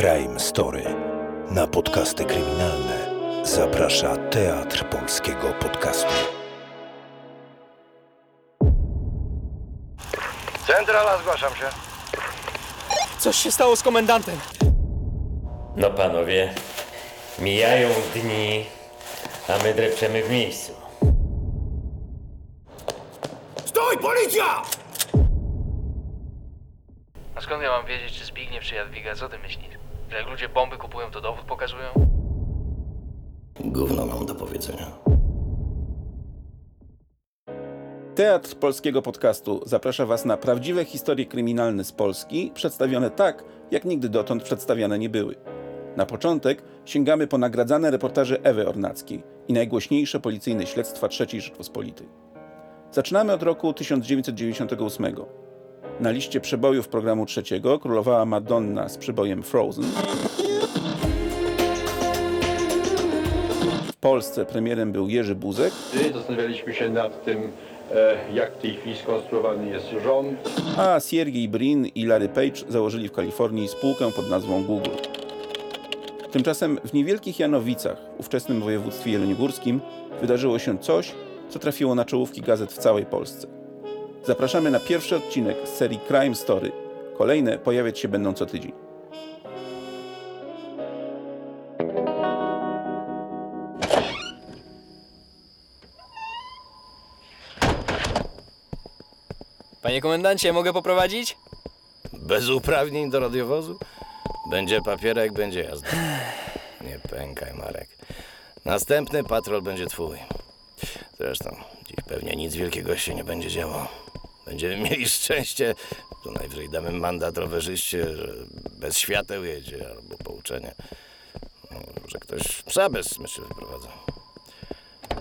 Crime Story. Na podcasty kryminalne zaprasza Teatr Polskiego Podcastu. Centrala, zgłaszam się. Coś się stało z komendantem. No panowie, mijają dni, a my drepczemy w miejscu. Stój, policja! A skąd ja mam wiedzieć, czy Zbigniew czy Jadwiga? Co ty myślisz? Że jak ludzie bomby kupują, to dowód pokazują? Gówno mam do powiedzenia. Teatr Polskiego Podcastu zaprasza Was na prawdziwe historie kryminalne z Polski, przedstawione tak, jak nigdy dotąd przedstawiane nie były. Na początek sięgamy po nagradzane reportaże Ewy Ornackiej i najgłośniejsze policyjne śledztwa III Rzeczpospolitej. Zaczynamy od roku 1998. Na liście przebojów programu trzeciego królowała Madonna z przebojem Frozen. W Polsce premierem był Jerzy Buzek, Zastanawialiśmy się nad tym, e, jak w tej chwili skonstruowany jest rząd. a Siergiej Brin i Larry Page założyli w Kalifornii spółkę pod nazwą Google. Tymczasem w niewielkich Janowicach, ówczesnym województwie jeleniogórskim, wydarzyło się coś, co trafiło na czołówki gazet w całej Polsce. Zapraszamy na pierwszy odcinek z serii Crime Story. Kolejne pojawiać się będą co tydzień. Panie komendancie, mogę poprowadzić? Bez uprawnień do radiowozu? Będzie papierek, będzie jazda. Nie pękaj, Marek. Następny patrol będzie twój. Zresztą, dziś pewnie nic wielkiego się nie będzie działo. Będziemy mieli szczęście, to najwyżej damy mandat rowerzyście, że bez świateł jedzie albo pouczenie. No, że ktoś psa bez smyczy wyprowadza.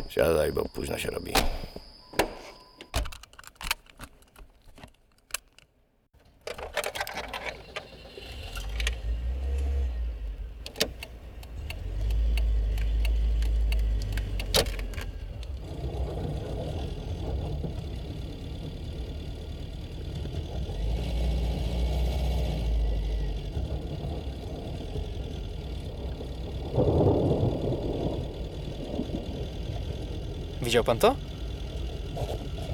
Siadaj, bo późno się robi. Widział pan to?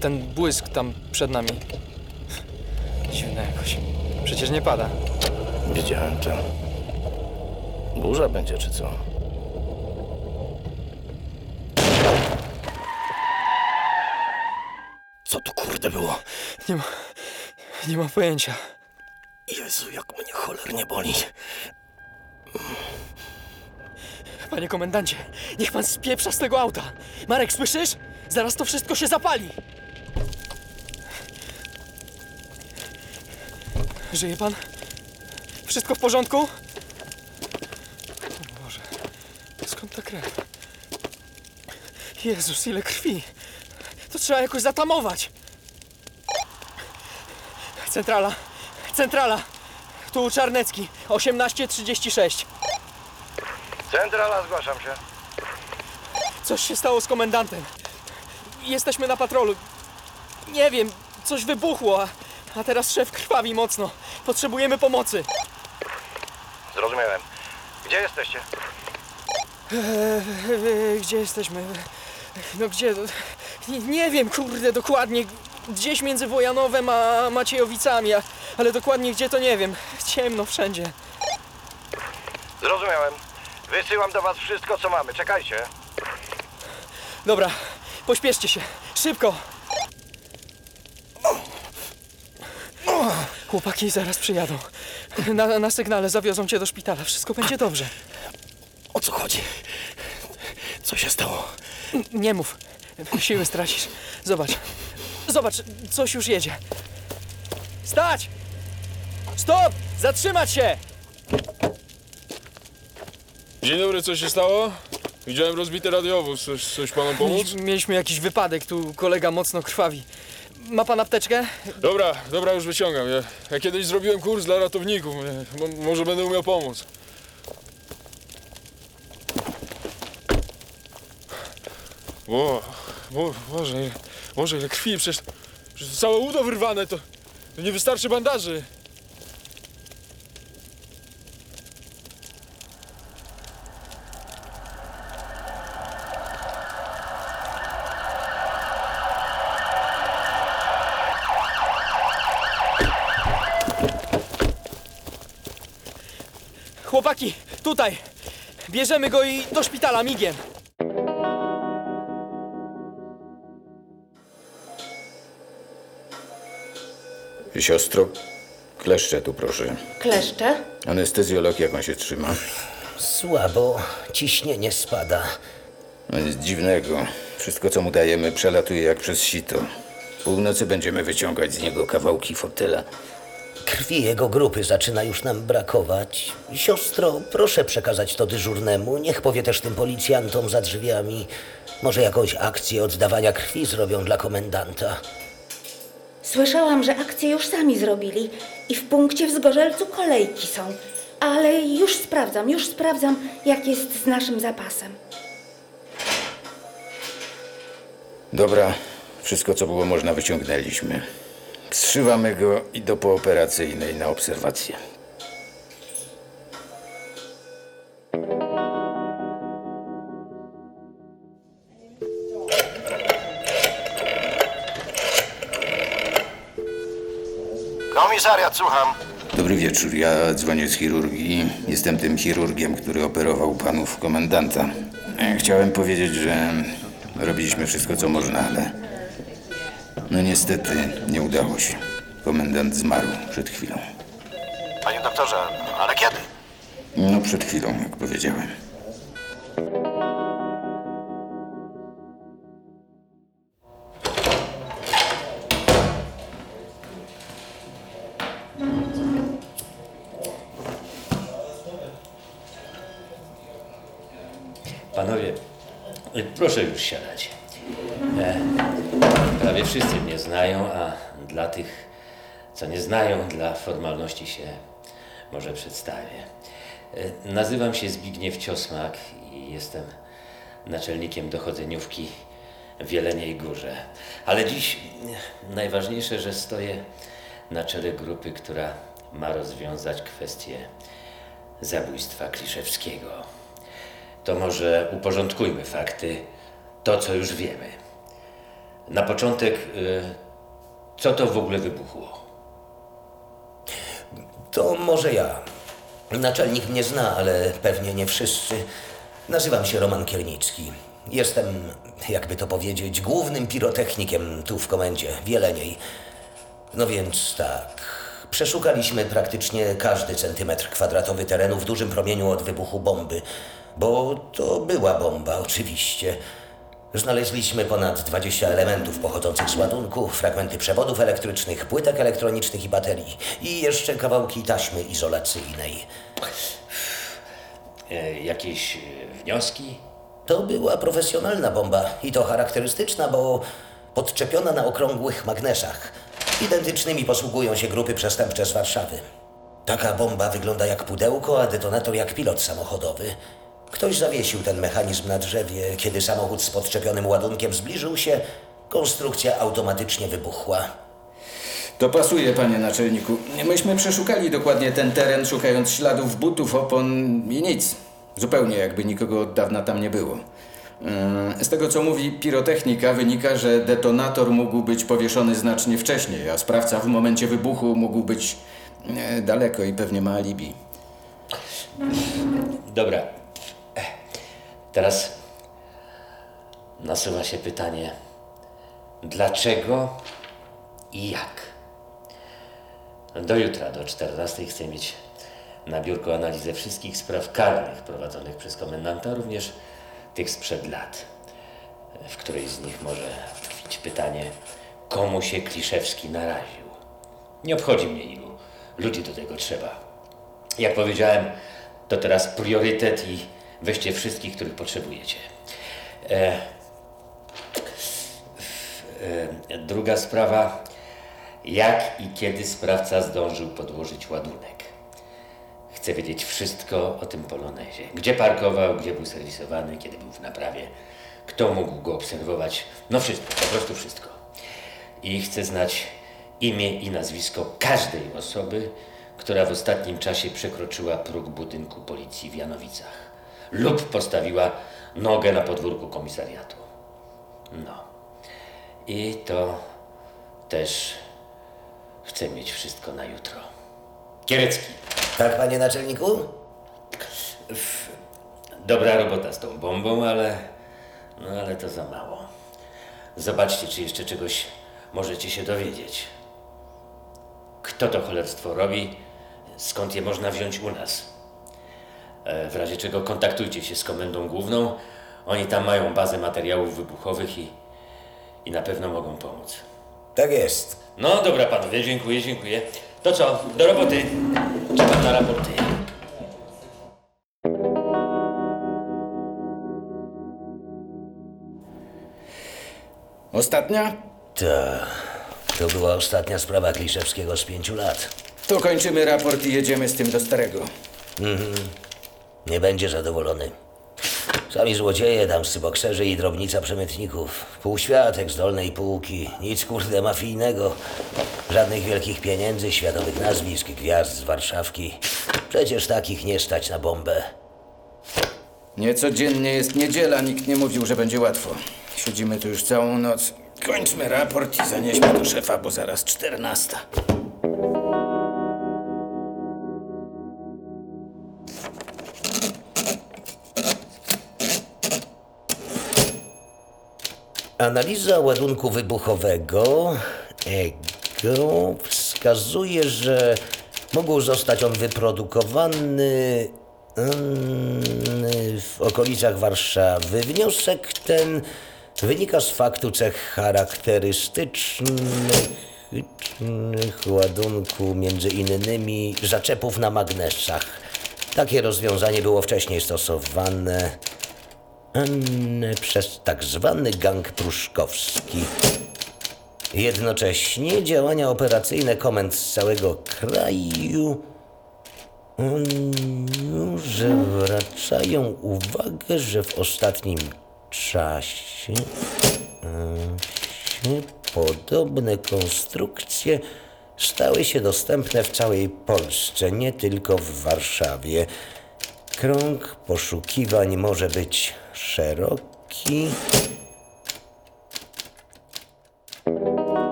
Ten błysk tam przed nami. Dziwne jakoś. Przecież nie pada. Wiedziałem to. Burza będzie, czy co? Co tu kurde było? Nie ma... Nie mam pojęcia. Jezu, jak mnie cholernie boli. Panie komendancie, niech pan spieprza z tego auta. Marek, słyszysz? Zaraz to wszystko się zapali. Żyje pan? Wszystko w porządku? O Boże, skąd ta krew? Jezus, ile krwi. To trzeba jakoś zatamować. Centrala, centrala. Tu Czarnecki, 1836. Centrala, zgłaszam się. Coś się stało z komendantem. Jesteśmy na patrolu. Nie wiem, coś wybuchło, a, a teraz szef krwawi mocno. Potrzebujemy pomocy. Zrozumiałem. Gdzie jesteście? Eee, Gdzie jesteśmy? No gdzie? Nie, nie wiem, kurde, dokładnie. Gdzieś między Wojanowem a Maciejowicami, a, ale dokładnie gdzie to nie wiem. Ciemno wszędzie. Zrozumiałem. Wysyłam do was wszystko, co mamy. Czekajcie. Dobra, pośpieszcie się. Szybko. Chłopaki zaraz przyjadą. Na, na sygnale zawiozą cię do szpitala. Wszystko będzie dobrze. O co chodzi? Co się stało? Nie mów. Siły stracisz. Zobacz. Zobacz, coś już jedzie. Stać! Stop! Zatrzymać się! Dzień dobry, co się stało? Widziałem rozbity radiowóz. Coś, coś panom pomóc? Mieliśmy, jakiś wypadek, tu kolega mocno krwawi. Ma pan apteczkę? Dobra, dobra, już wyciągam. Ja, ja kiedyś zrobiłem kurs dla ratowników. Mo- może będę umiał pomóc. Bo, bo, Boże, Boże, ile krwi, przecież, przecież całe udo wyrwane, to, to nie wystarczy bandaży. Chłopaki, tutaj! Bierzemy go i do szpitala migiem. Siostro, kleszcze tu proszę. Kleszcze? Anestezjolog jak on się trzyma? Słabo, ciśnienie spada. No nic dziwnego. Wszystko co mu dajemy przelatuje jak przez sito. Północy będziemy wyciągać z niego kawałki fotela. Krwi jego grupy zaczyna już nam brakować. Siostro, proszę przekazać to dyżurnemu. Niech powie też tym policjantom za drzwiami. Może jakąś akcję oddawania krwi zrobią dla komendanta. Słyszałam, że akcję już sami zrobili i w punkcie w Zgorzelcu kolejki są. Ale już sprawdzam, już sprawdzam, jak jest z naszym zapasem. Dobra, wszystko co było można wyciągnęliśmy. Zszywamy go i do pooperacyjnej na obserwację. Komisariat, słucham. Dobry wieczór, ja dzwonię z chirurgii. Jestem tym chirurgiem, który operował panów komendanta. E, Chciałem powiedzieć, że robiliśmy wszystko, co można, ale... No niestety nie udało się. Komendant zmarł przed chwilą. Panie doktorze, ale kiedy? No przed chwilą, jak powiedziałem. Panowie, y, proszę już siadać. Prawie wszyscy mnie znają, a dla tych, co nie znają, dla formalności się może przedstawię. E, nazywam się Zbigniew Ciosmak i jestem naczelnikiem dochodzeniówki w Jeleniej Górze. Ale dziś e, najważniejsze, że stoję na czele grupy, która ma rozwiązać kwestię zabójstwa Kliszewskiego to może uporządkujmy fakty, to co już wiemy. Na początek, y, co to w ogóle wybuchło? To może ja. Naczelnik mnie zna, ale pewnie nie wszyscy. Nazywam się Roman Kiernicki. Jestem, jakby to powiedzieć, głównym pirotechnikiem tu w komendzie, w Jeleniej. No więc tak. Przeszukaliśmy praktycznie każdy centymetr kwadratowy terenu w dużym promieniu od wybuchu bomby, bo to była bomba, oczywiście. Znaleźliśmy ponad 20 elementów pochodzących z ładunku, fragmenty przewodów elektrycznych, płytek elektronicznych i baterii i jeszcze kawałki taśmy izolacyjnej. E, jakieś e, wnioski? To była profesjonalna bomba i to charakterystyczna, bo podczepiona na okrągłych magnesach. Identycznymi posługują się grupy przestępcze z Warszawy. Taka bomba wygląda jak pudełko, a detonator jak pilot samochodowy. Ktoś zawiesił ten mechanizm na drzewie. Kiedy samochód z podczepionym ładunkiem zbliżył się, konstrukcja automatycznie wybuchła. To pasuje, panie naczelniku. Myśmy przeszukali dokładnie ten teren, szukając śladów butów, opon i nic. Zupełnie jakby nikogo od dawna tam nie było. Ym, Z tego, co mówi pirotechnika, wynika, że detonator mógł być powieszony znacznie wcześniej, a sprawca w momencie wybuchu mógł być e, daleko i pewnie ma alibi. Dobra. Teraz nasuwa się pytanie, dlaczego i jak? Do jutra, do 14 chcę mieć na biurku analizę wszystkich spraw karnych prowadzonych przez komendanta, również tych sprzed lat. W której z nich może tkwić pytanie, komu się Kliszewski naraził. Nie obchodzi mnie ilu. Ludzi do tego trzeba. Jak powiedziałem, to teraz priorytet i weźcie wszystkich, których potrzebujecie. E, e, druga sprawa. Jak i kiedy sprawca zdążył podłożyć ładunek? Chcę wiedzieć wszystko o tym polonezie. Gdzie parkował, gdzie był serwisowany, kiedy był w naprawie, kto mógł go obserwować. No wszystko, po prostu wszystko. I chcę znać imię i nazwisko każdej osoby, która w ostatnim czasie przekroczyła próg budynku policji w Janowicach lub postawiła nogę na podwórku komisariatu. No. I to też chcę mieć wszystko na jutro. Kierecki. Tak, panie naczelniku? Dobra robota z tą bombą, ale. No ale to za mało. Zobaczcie, czy jeszcze czegoś możecie się dowiedzieć. Kto to cholerstwo robi? Skąd je można wziąć u nas? E, W razie czego kontaktujcie się z komendą główną. Oni tam mają bazę materiałów wybuchowych i, i na pewno mogą pomóc. Tak jest. No dobra panowie, dziękuję, dziękuję. To co, do roboty. Czekam na raporty. Ostatnia? Ta, to była ostatnia sprawa Kliszewskiego z pięciu lat. To kończymy raport i jedziemy z tym do starego. Nie będzie zadowolony. Sami złodzieje, damscy bokserzy i drobnica przemytników. Półświatek z dolnej półki. Nic kurde mafijnego. Żadnych wielkich pieniędzy, światowych nazwisk, gwiazd z Warszawki. Przecież takich nie stać na bombę. Niecodziennie jest niedziela, nikt nie mówił, że będzie łatwo. Siedzimy tu już całą noc. Kończmy raport i zanieśmy do szefa, bo zaraz czternasta. Analiza ładunku wybuchowego EGO wskazuje, że mógł zostać on wyprodukowany mm, w okolicach Warszawy. Wniosek ten wynika z faktu cech charakterystycznych ładunku, między innymi zaczepów na magnesach. Takie rozwiązanie było wcześniej stosowane przez tak zwany gang pruszkowski. Jednocześnie działania operacyjne komend z całego kraju zwracają uwagę, że w ostatnim czasie się podobne konstrukcje stały się dostępne w całej Polsce, nie tylko w Warszawie. Krąg poszukiwań może być szeroki.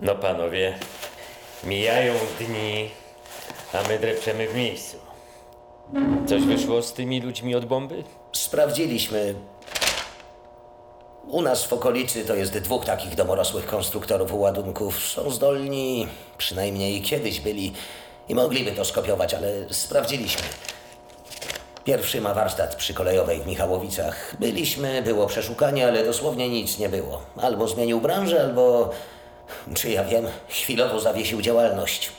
No panowie, mijają dni, a my drepczemy w miejscu. Coś wyszło z tymi ludźmi od bomby? Sprawdziliśmy. U nas w okolicy to jest dwóch takich domorosłych konstruktorów ładunków. Są zdolni, przynajmniej kiedyś byli i mogliby to skopiować, ale sprawdziliśmy. Pierwszy ma warsztat przy kolejowej w Michałowicach. Byliśmy, było przeszukanie, ale dosłownie nic nie było. Albo zmienił branżę, albo, czy ja wiem, chwilowo zawiesił działalność.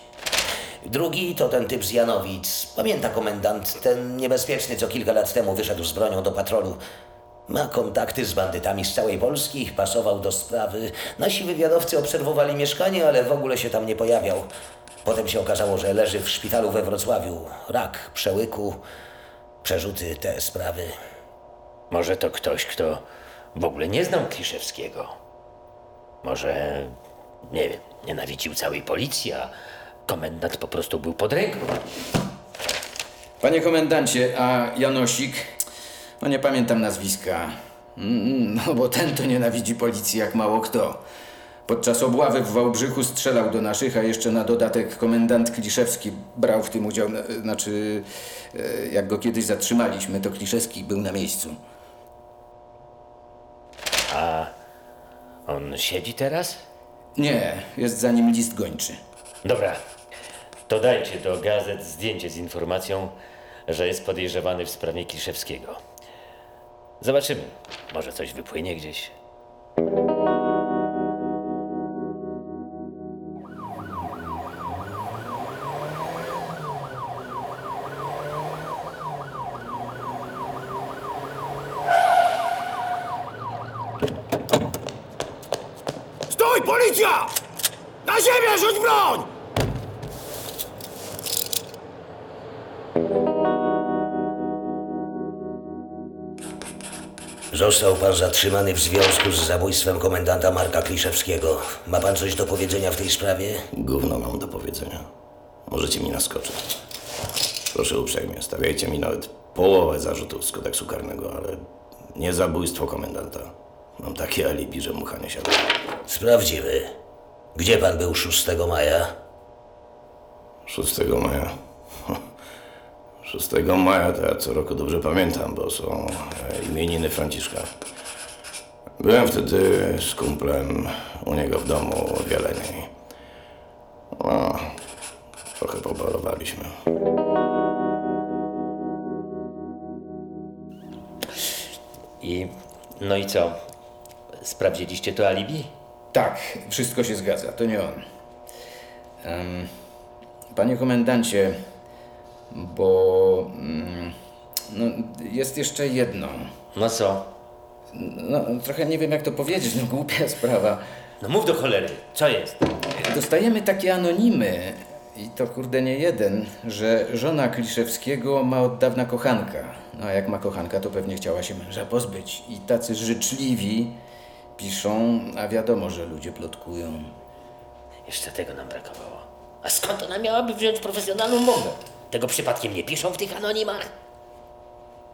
Drugi to ten typ z Janowic. Pamięta komendant, ten niebezpieczny, co kilka lat temu wyszedł z bronią do patrolu. Ma kontakty z bandytami z całej Polski, pasował do sprawy. Nasi wywiadowcy obserwowali mieszkanie, ale w ogóle się tam nie pojawiał. Potem się okazało, że leży w szpitalu we Wrocławiu. Rak, przełyku, przerzuty, te sprawy. Może to ktoś, kto w ogóle nie znał Kliszewskiego. Może, nie wiem, nienawidził całej policji, a komendant po prostu był pod ręką. Panie komendancie, a Janosik? No nie pamiętam nazwiska. Mm, No bo ten to nienawidzi policji jak mało kto. Podczas obławy w Wałbrzychu strzelał do naszych, a jeszcze na dodatek komendant Kliszewski brał w tym udział. e, Znaczy, e, jak go kiedyś zatrzymaliśmy, to Kliszewski był na miejscu. On siedzi teraz? Nie, jest za nim list gończy. Dobra, to dajcie do gazet zdjęcie z informacją, że jest podejrzewany w sprawie Kliszewskiego. Zobaczymy, może coś wypłynie gdzieś. Zatrzymany w związku z zabójstwem komendanta Marka Kliszewskiego. Ma pan coś do powiedzenia w tej sprawie? Gówno mam do powiedzenia. Możecie mi naskoczyć. Proszę uprzejmie, stawiajcie mi nawet połowę zarzutów z kodeksu karnego, ale nie zabójstwo komendanta. Mam takie alibi, że mucha nie siada. Sprawdzimy. Gdzie pan był 6 maja? 6 maja. 6 maja to ja co roku dobrze pamiętam, bo są e, imieniny Franciszka. Byłem wtedy z kumplem u niego w domu w Jeleniej. No, trochę pobalowaliśmy. I no i co? Sprawdziliście to alibi? Tak, wszystko się zgadza, to nie on. Em, panie komendancie, bo mm, no, jest jeszcze jedno. No co? No, trochę nie wiem jak to powiedzieć, no głupia sprawa. No mów do cholery, co jest? Dostajemy takie anonimy, i to kurde nie jeden, że żona Kliszewskiego ma od dawna kochanka. No a jak ma kochanka, to pewnie chciała się męża pozbyć. I tacy życzliwi piszą, a wiadomo, że ludzie plotkują. Jeszcze tego nam brakowało. A skąd ona miałaby wziąć profesjonalną mowę? Tego przypadkiem nie piszą w tych anonimach?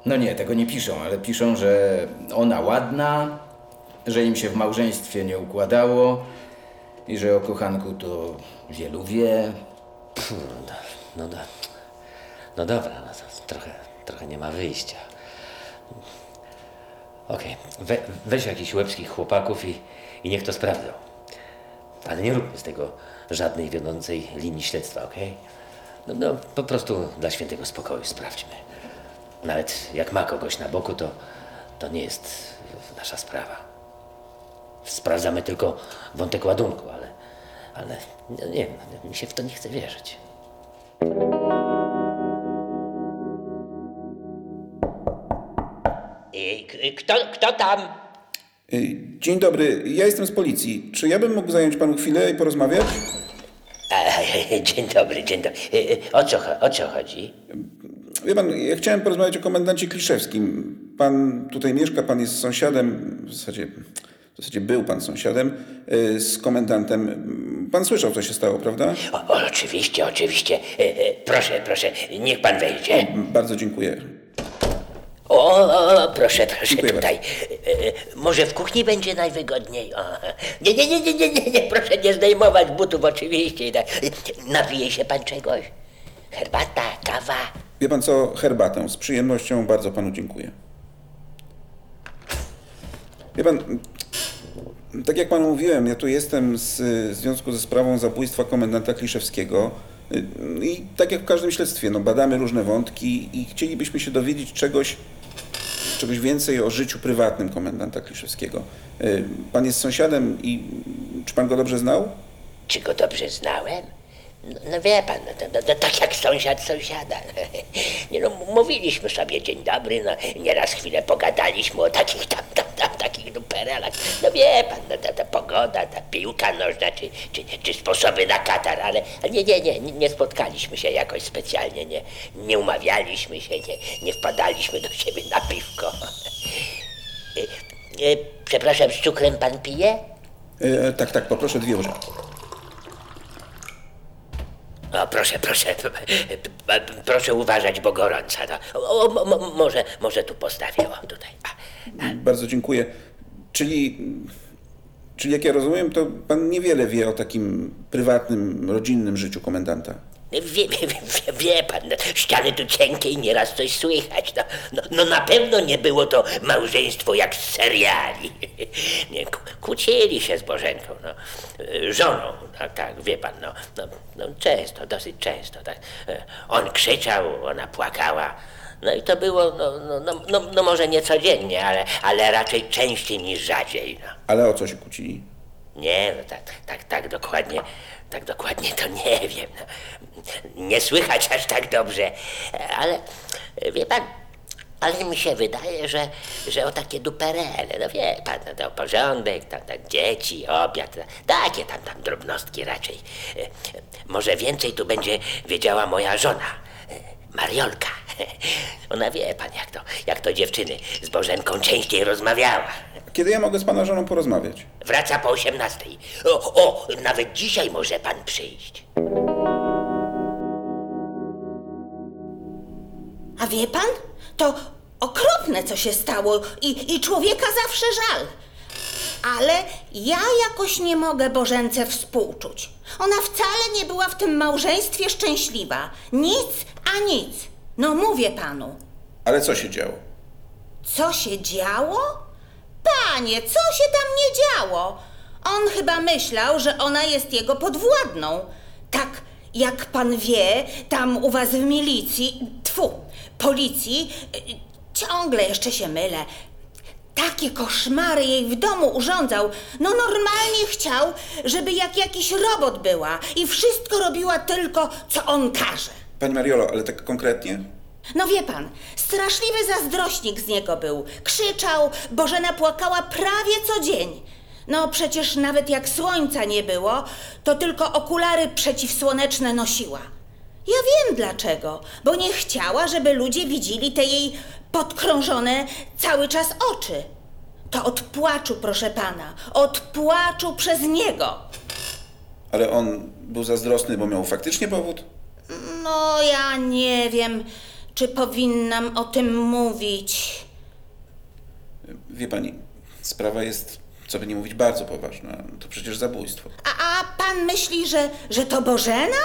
No nie, tego nie piszą, ale piszą, że ona ładna, że im się w małżeństwie nie układało i że o kochanku to wielu wie. Pfu, no, no, no, no dobra, no to trochę, trochę nie ma wyjścia. Okej, we, weź jakichś łebskich chłopaków i, i niech to sprawdzą. Ale nie róbmy z tego żadnej wiodącej linii śledztwa, okej? No, no, po prostu dla świętego spokoju sprawdźmy. Nawet jak ma kogoś na boku, to, to nie jest nasza sprawa. Sprawdzamy tylko wątek ładunku, ale, ale no nie wiem, no, mi się w to nie chce wierzyć. Kto, kto tam? Y, Dzień dobry, ja jestem z policji. Czy ja bym mógł zająć panu chwilę i porozmawiać? A, dzień dobry, dzień dobry. O co, cho- o co chodzi? Wie pan, ja chciałem porozmawiać o komendancie Kliszewskim. Pan tutaj mieszka, pan jest sąsiadem, w zasadzie, w zasadzie był pan sąsiadem y, z komendantem. Pan słyszał, co się stało, prawda? O, o, oczywiście, oczywiście. E, e, Proszę, proszę, niech pan wejdzie. Bardzo dziękuję. O, o, o proszę, proszę, Dziękuję tutaj. E, e, Może w kuchni będzie najwygodniej. O. Nie, nie, nie, nie, nie, nie, nie, proszę nie zdejmować butów, oczywiście. Tak. Napije się pan czegoś? Herbata, kawa? Wie pan co, herbatę. Z przyjemnością bardzo panu dziękuję. Wie pan, tak jak panu mówiłem, ja tu jestem z, w związku ze sprawą zabójstwa komendanta Kliszewskiego. Y, I tak jak w każdym śledztwie, no, badamy różne wątki i chcielibyśmy się dowiedzieć czegoś, czegoś więcej o życiu prywatnym komendanta Kliszewskiego. Y, Pan jest sąsiadem i czy pan go dobrze znał? Czy go dobrze znałem? No, wie pan, no, no, tak jak sąsiad sąsiada. Nie no, mówiliśmy sobie dzień dobry, no nieraz chwilę pogadaliśmy o takich tam, tam, tam takich duperelach. No wie pan, no ta, ta pogoda, ta piłka nożna, czy, czy, czy sposoby na katar, ale ale nie, nie, nie, nie, spotkaliśmy się jakoś specjalnie, nie, nie umawialiśmy się, nie, nie wpadaliśmy do siebie na piwko. E, e, Przepraszam, z cukrem pan pije? Y, Tak, tak, poproszę dwie łyżeczki. O, proszę, proszę, proszę uważać, bo gorąca. No. O, mo, może, może tu postawię, o, tutaj. A, Bardzo dziękuję. Czyli, czyli jak ja rozumiem, to pan niewiele wie o takim prywatnym, rodzinnym życiu komendanta. Wie, wie, wie, pan, no, ściany tu cienkie i nieraz coś słychać. No, no, no na pewno nie było to małżeństwo jak z seriali. Nie, kłócili się z Bożenką, no. Żoną, tak, tak, wie pan, no, no, no często, dosyć często, tak. On krzyczał, ona płakała. No i to było, no, no, no, no, no może nie codziennie, ale, ale raczej częściej niż rzadziej, no. Ale o co się kłócili? Nie, no tak, tak, tak dokładnie, tak dokładnie to nie wiem. No. Nie słychać aż tak dobrze, ale wie pan, ale mi się wydaje, że, że o takie duperele, no wie pan, no to porządek, tam, tam dzieci, obiad, takie tam, tam drobnostki raczej. Może więcej tu będzie wiedziała moja żona, Mariolka. Ona wie pan, jak to, jak to dziewczyny z Bożenką częściej rozmawiała. Kiedy ja mogę z pana żoną porozmawiać? Wraca po 18. O, o, nawet dzisiaj może pan przyjść. A wie pan? To okropne, co się stało i, i człowieka zawsze żal. Ale ja jakoś nie mogę Bożence współczuć. Ona wcale nie była w tym małżeństwie szczęśliwa. Nic, a nic. No mówię panu. Ale co się działo? Co się działo? Panie, co się tam nie działo? On chyba myślał, że ona jest jego podwładną. Tak jak pan wie, tam u was w milicji, tfu, policji, y, ciągle jeszcze się mylę. Takie koszmary jej w domu urządzał. No normalnie chciał, żeby jak jakiś robot była i wszystko robiła tylko, co on każe. Pani Mariolo, ale tak konkretnie? No wie pan, straszliwy zazdrośnik z niego był. Krzyczał, Bożena płakała prawie co dzień. No przecież nawet jak słońca nie było, to tylko okulary przeciwsłoneczne nosiła. Ja wiem dlaczego, bo nie chciała, żeby ludzie widzieli te jej podkrążone cały czas oczy. To od płaczu, proszę pana, od płaczu przez niego. Ale on był zazdrosny, bo miał faktycznie powód? No, ja nie wiem, czy powinnam o tym mówić. Wie pani, sprawa jest, co by nie mówić, bardzo poważna. To przecież zabójstwo. A, a pan myśli, że, że to Bożena?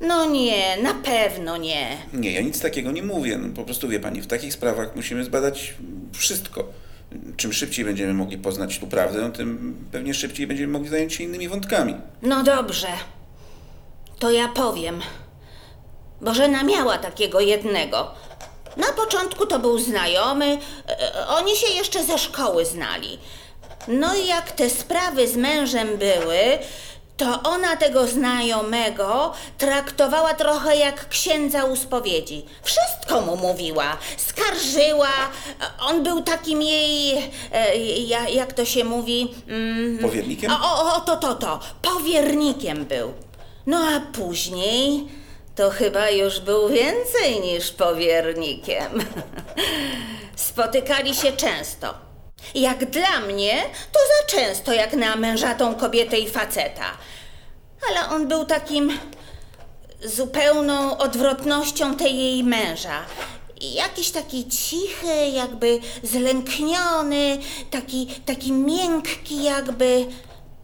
No nie, na pewno nie. Nie, ja nic takiego nie mówię. No, po prostu wie pani, w takich sprawach musimy zbadać wszystko. Czym szybciej będziemy mogli poznać tu prawdę, no, tym pewnie szybciej będziemy mogli zająć się innymi wątkami. No dobrze, to ja powiem. Bożena miała takiego jednego. Na początku to był znajomy, e, oni się jeszcze ze szkoły znali. No i jak te sprawy z mężem były, to ona tego znajomego traktowała trochę jak księdza u spowiedzi. Wszystko mu mówiła, skarżyła. On był takim jej, e, ja, jak to się mówi... Mm, Powiernikiem? O, o, o, to, to, to. Powiernikiem był. No a później to chyba już był więcej niż powiernikiem. Spotykali się często. Jak dla mnie, to za często jak na mężatą kobietę i faceta. Ale on był takim zupełną odwrotnością tej jej męża. Jakiś taki cichy, jakby zlękniony, taki, taki miękki, jakby.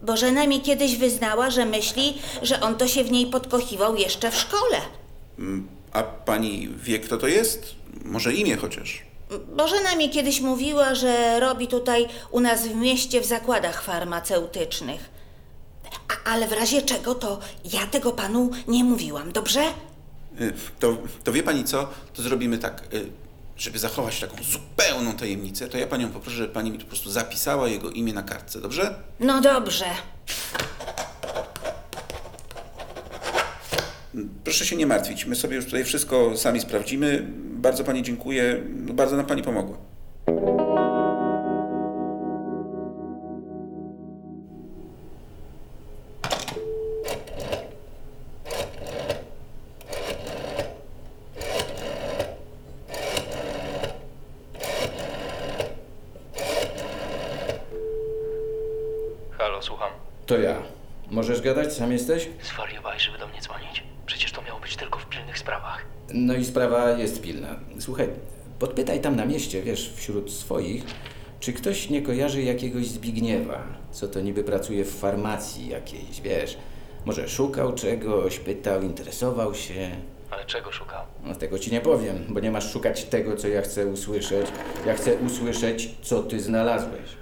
Bożena mi kiedyś wyznała, że myśli, że on to się w niej podkochiwał jeszcze w szkole. A pani wie, kto to jest? Może imię chociaż? Bożena mi kiedyś mówiła, że robi tutaj u nas w mieście w zakładach farmaceutycznych. A, ale w razie czego to ja tego panu nie mówiłam, dobrze? Y, To, to wie pani co? To zrobimy tak. Żeby zachować taką zupełną tajemnicę, to ja panią poproszę, żeby pani mi po prostu zapisała jego imię na kartce, dobrze? No dobrze. Proszę się nie martwić. My sobie już tutaj wszystko sami sprawdzimy. Bardzo pani dziękuję. Bardzo nam pani pomogła. Halo, słucham. To ja. Możesz gadać? Sam jesteś? Zwariowałeś, żeby do mnie dzwonić. Przecież to miało być tylko w pilnych sprawach. No i sprawa jest pilna. Słuchaj, podpytaj tam na mieście, wiesz, wśród swoich, czy ktoś nie kojarzy jakiegoś Zbigniewa, co to niby pracuje w farmacji jakiejś, wiesz. Może szukał czegoś, pytał, interesował się. Ale czego szukał? No tego ci nie powiem, bo nie masz szukać tego, co ja chcę usłyszeć. Ja chcę usłyszeć, co ty znalazłeś.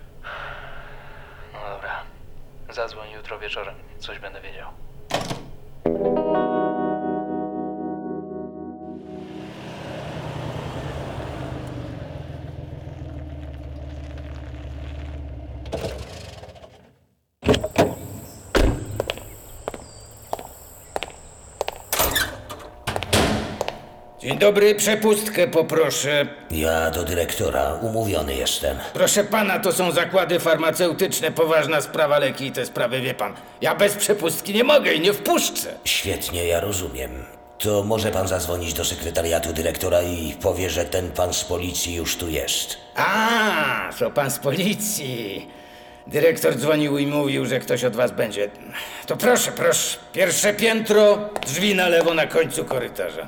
Zadzwoń jutro wieczorem. Coś będę wiedział. Dzień dobry, przepustkę poproszę. Ja do dyrektora umówiony jestem. Proszę pana, to są zakłady farmaceutyczne, poważna sprawa, leki i te sprawy, wie pan. Ja bez przepustki nie mogę i nie wpuszczę. Świetnie, ja rozumiem. To może pan zadzwonić do sekretariatu dyrektora i powie, że ten pan z policji już tu jest. A, to pan z policji. Dyrektor dzwonił i mówił, że ktoś od was będzie. To proszę, proszę. Pierwsze piętro, drzwi na lewo na końcu korytarza.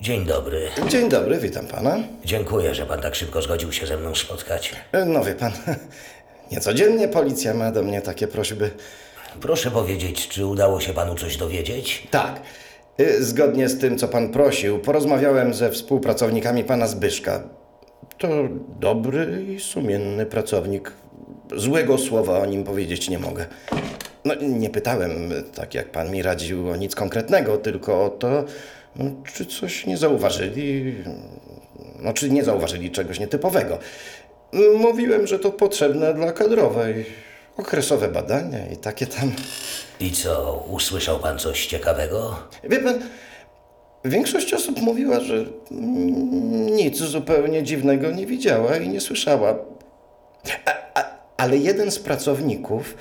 Dzień dobry. Dzień dobry, witam pana. Dziękuję, że pan tak szybko zgodził się ze mną spotkać. E, No wie pan, niecodziennie policja ma do mnie takie prośby. Proszę powiedzieć, czy udało się panu coś dowiedzieć? Tak. Y, Zgodnie z tym, co pan prosił, porozmawiałem ze współpracownikami pana Zbyszka. To dobry i sumienny pracownik. Złego słowa o nim powiedzieć nie mogę. No, nie pytałem, tak jak pan mi radził, o nic konkretnego, tylko o to, czy coś nie zauważyli, no, czy nie zauważyli czegoś nietypowego. Mówiłem, że to potrzebne dla kadrowej. Okresowe badania i takie tam. I co, usłyszał pan coś ciekawego? Wie pan, większość osób mówiła, że nic zupełnie dziwnego nie widziała i nie słyszała. A, a, ale jeden z pracowników,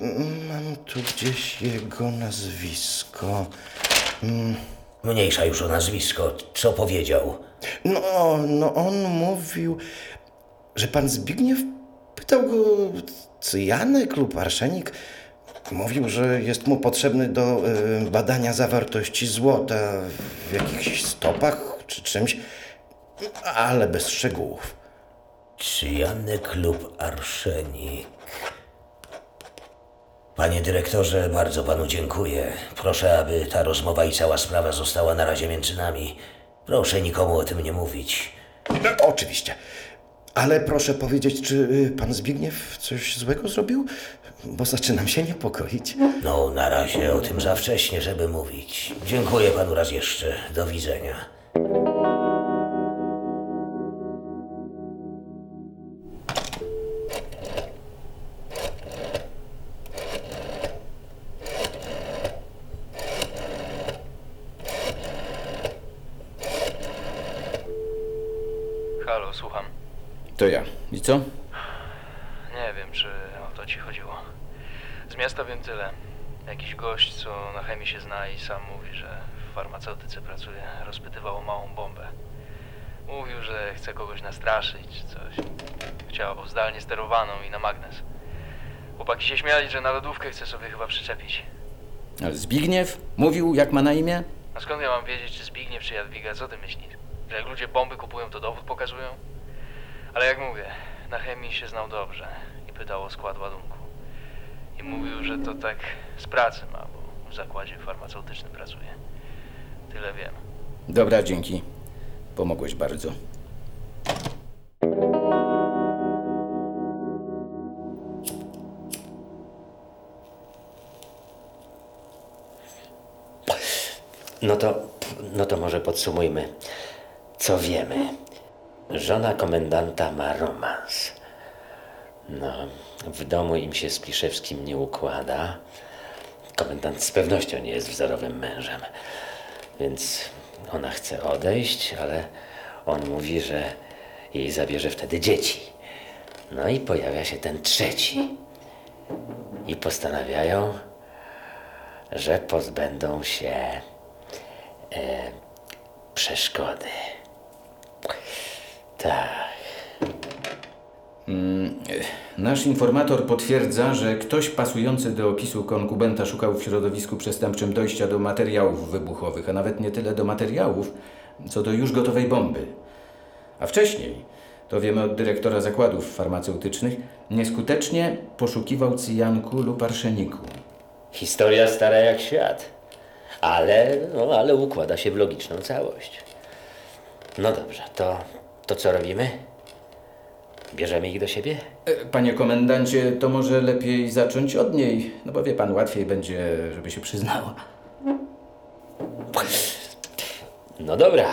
mm, mam tu gdzieś jego nazwisko. Mm, Mniejsza już o nazwisko. Co powiedział? No, no on mówił, że pan Zbigniew pytał go, cyjanek lub arszenik. Mówił, że jest mu potrzebny do y, badania zawartości złota w jakichś stopach czy czymś, ale bez szczegółów. Cyjanek lub arszenik. Panie dyrektorze, bardzo panu dziękuję. Proszę, aby ta rozmowa i cała sprawa została na razie między nami. Proszę nikomu o tym nie mówić. No, oczywiście. Ale proszę powiedzieć, czy y, pan Zbigniew coś złego zrobił? Bo zaczynam się niepokoić. No, na razie o tym za wcześnie, żeby mówić. Dziękuję panu raz jeszcze. Do widzenia. Nastraszyć czy coś. Chciał zdalnie sterowaną i na magnes. Chłopaki się śmiali, że na lodówkę chce sobie chyba przyczepić. Ale Zbigniew mówił, jak ma na imię? A skąd ja mam wiedzieć, czy Zbigniew, czy Jadwiga, co ty myślisz? Że jak ludzie bomby kupują, to dowód pokazują? Ale jak mówię, na chemii się znał dobrze i pytał o skład ładunku. I mówił, że to tak z pracy ma, bo w zakładzie farmaceutycznym pracuje. Tyle wiem. Dobra, dzięki. Pomogłeś bardzo. Podsumujmy, co wiemy. Żona komendanta ma romans. No, w domu im się z Pliszewskim nie układa. Komendant z pewnością nie jest wzorowym mężem. Więc ona chce odejść, ale on mówi, że jej zabierze wtedy dzieci. No i pojawia się ten trzeci. I postanawiają, że pozbędą się e, przeszkody. Tak. Mm, Nasz informator potwierdza, że ktoś pasujący do opisu konkubenta szukał w środowisku przestępczym dojścia do materiałów wybuchowych, a nawet nie tyle do materiałów, co do już gotowej bomby. A wcześniej, to wiemy od dyrektora zakładów farmaceutycznych, nieskutecznie poszukiwał cyjanku lub arszeniku. Historia stara jak świat. Ale, no, ale układa się w logiczną całość. No dobrze, to, to co robimy? Bierzemy ich do siebie? E, Panie komendancie, to może lepiej zacząć od niej, no bo wie pan, łatwiej będzie, żeby się przyznała. No dobra.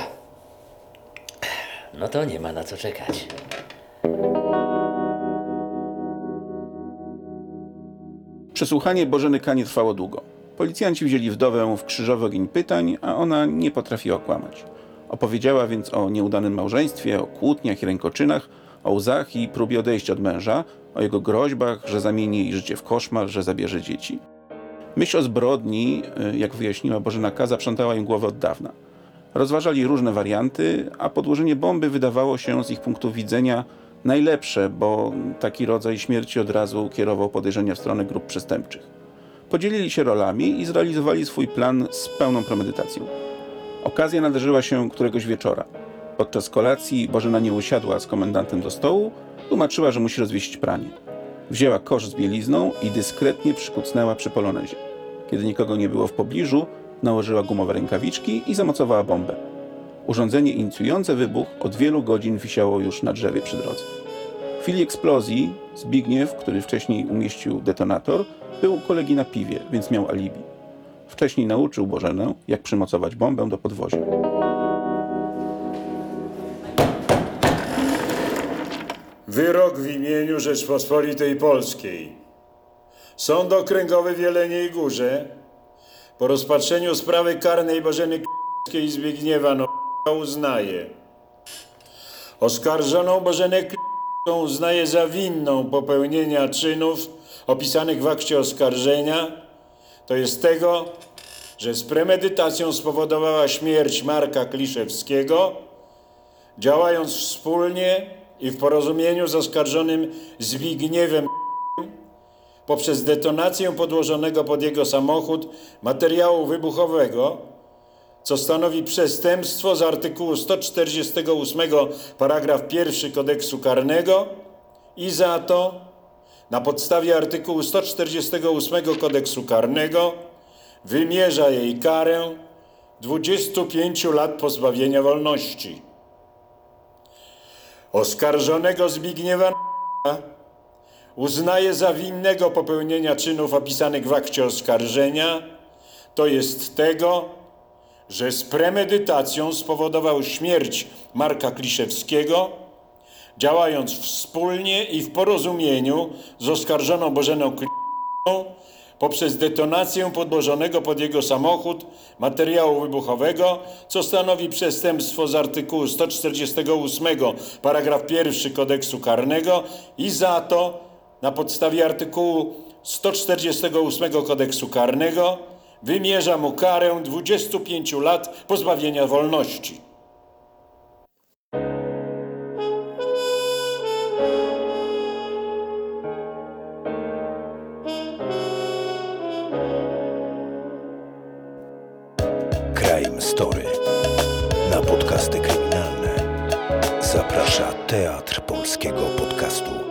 No to nie ma na co czekać. Przesłuchanie Bożeny K. nie trwało długo. Policjanci wzięli wdowę w krzyżowy ogień pytań, a ona nie potrafiła kłamać. Opowiedziała więc o nieudanym małżeństwie, o kłótniach i rękoczynach, o łzach i próbie odejścia od męża, o jego groźbach, że zamieni jej życie w koszmar, że zabierze dzieci. Myśl o zbrodni, y, jak wyjaśniła Bożena K., zaprzątała im głowę od dawna. Rozważali różne warianty, a podłożenie bomby wydawało się z ich punktu widzenia najlepsze, bo taki rodzaj śmierci od razu kierował podejrzenia w stronę grup przestępczych. Podzielili się rolami i zrealizowali swój plan z pełną premedytacją. Okazja nadarzyła się któregoś wieczora. Podczas kolacji Bożena nie usiadła z komendantem do stołu, tłumaczyła, że musi rozwieść pranie. Wzięła kosz z bielizną i dyskretnie przykucnęła przy polonezie. Kiedy nikogo nie było w pobliżu, nałożyła gumowe rękawiczki i zamocowała bombę. Urządzenie inicjujące wybuch od wielu godzin wisiało już na drzewie przy drodze. W chwili eksplozji Zbigniew, który wcześniej umieścił detonator, był u kolegi na piwie, więc miał alibi. Wcześniej nauczył Bożenę, jak przymocować bombę do podwozia. Wyrok w imieniu Rzeczpospolitej Polskiej. Sąd Okręgowy w Jeleniej Górze po rozpatrzeniu sprawy karnej Bożeny K***skiej Zbigniewa no uznaje. Oskarżoną Bożenę K***ą uznaje za winną popełnienia czynów opisanych w akcie oskarżenia, to jest tego, że z premedytacją spowodowała śmierć Marka Kliszewskiego, działając wspólnie i w porozumieniu z oskarżonym Zbigniewem poprzez detonację podłożonego pod jego samochód materiału wybuchowego, co stanowi przestępstwo z artykułu 148 paragraf 1 kodeksu karnego i za to na podstawie artykułu 148 kodeksu karnego wymierza jej karę 25 lat pozbawienia wolności. Oskarżonego Zbigniewa uznaje za winnego popełnienia czynów opisanych w akcie oskarżenia, to jest tego, że z premedytacją spowodował śmierć Marka Kliszewskiego, działając wspólnie i w porozumieniu z oskarżoną Bożeną Kliszewską poprzez detonację podłożonego pod jego samochód materiału wybuchowego, co stanowi przestępstwo z artykułu 148 paragraf 1 kodeksu karnego i za to na podstawie artykułu 148 kodeksu karnego wymierza mu karę 25 lat pozbawienia wolności. Crime Story. Na podcasty kryminalne zaprasza Teatr Polskiego Podcastu.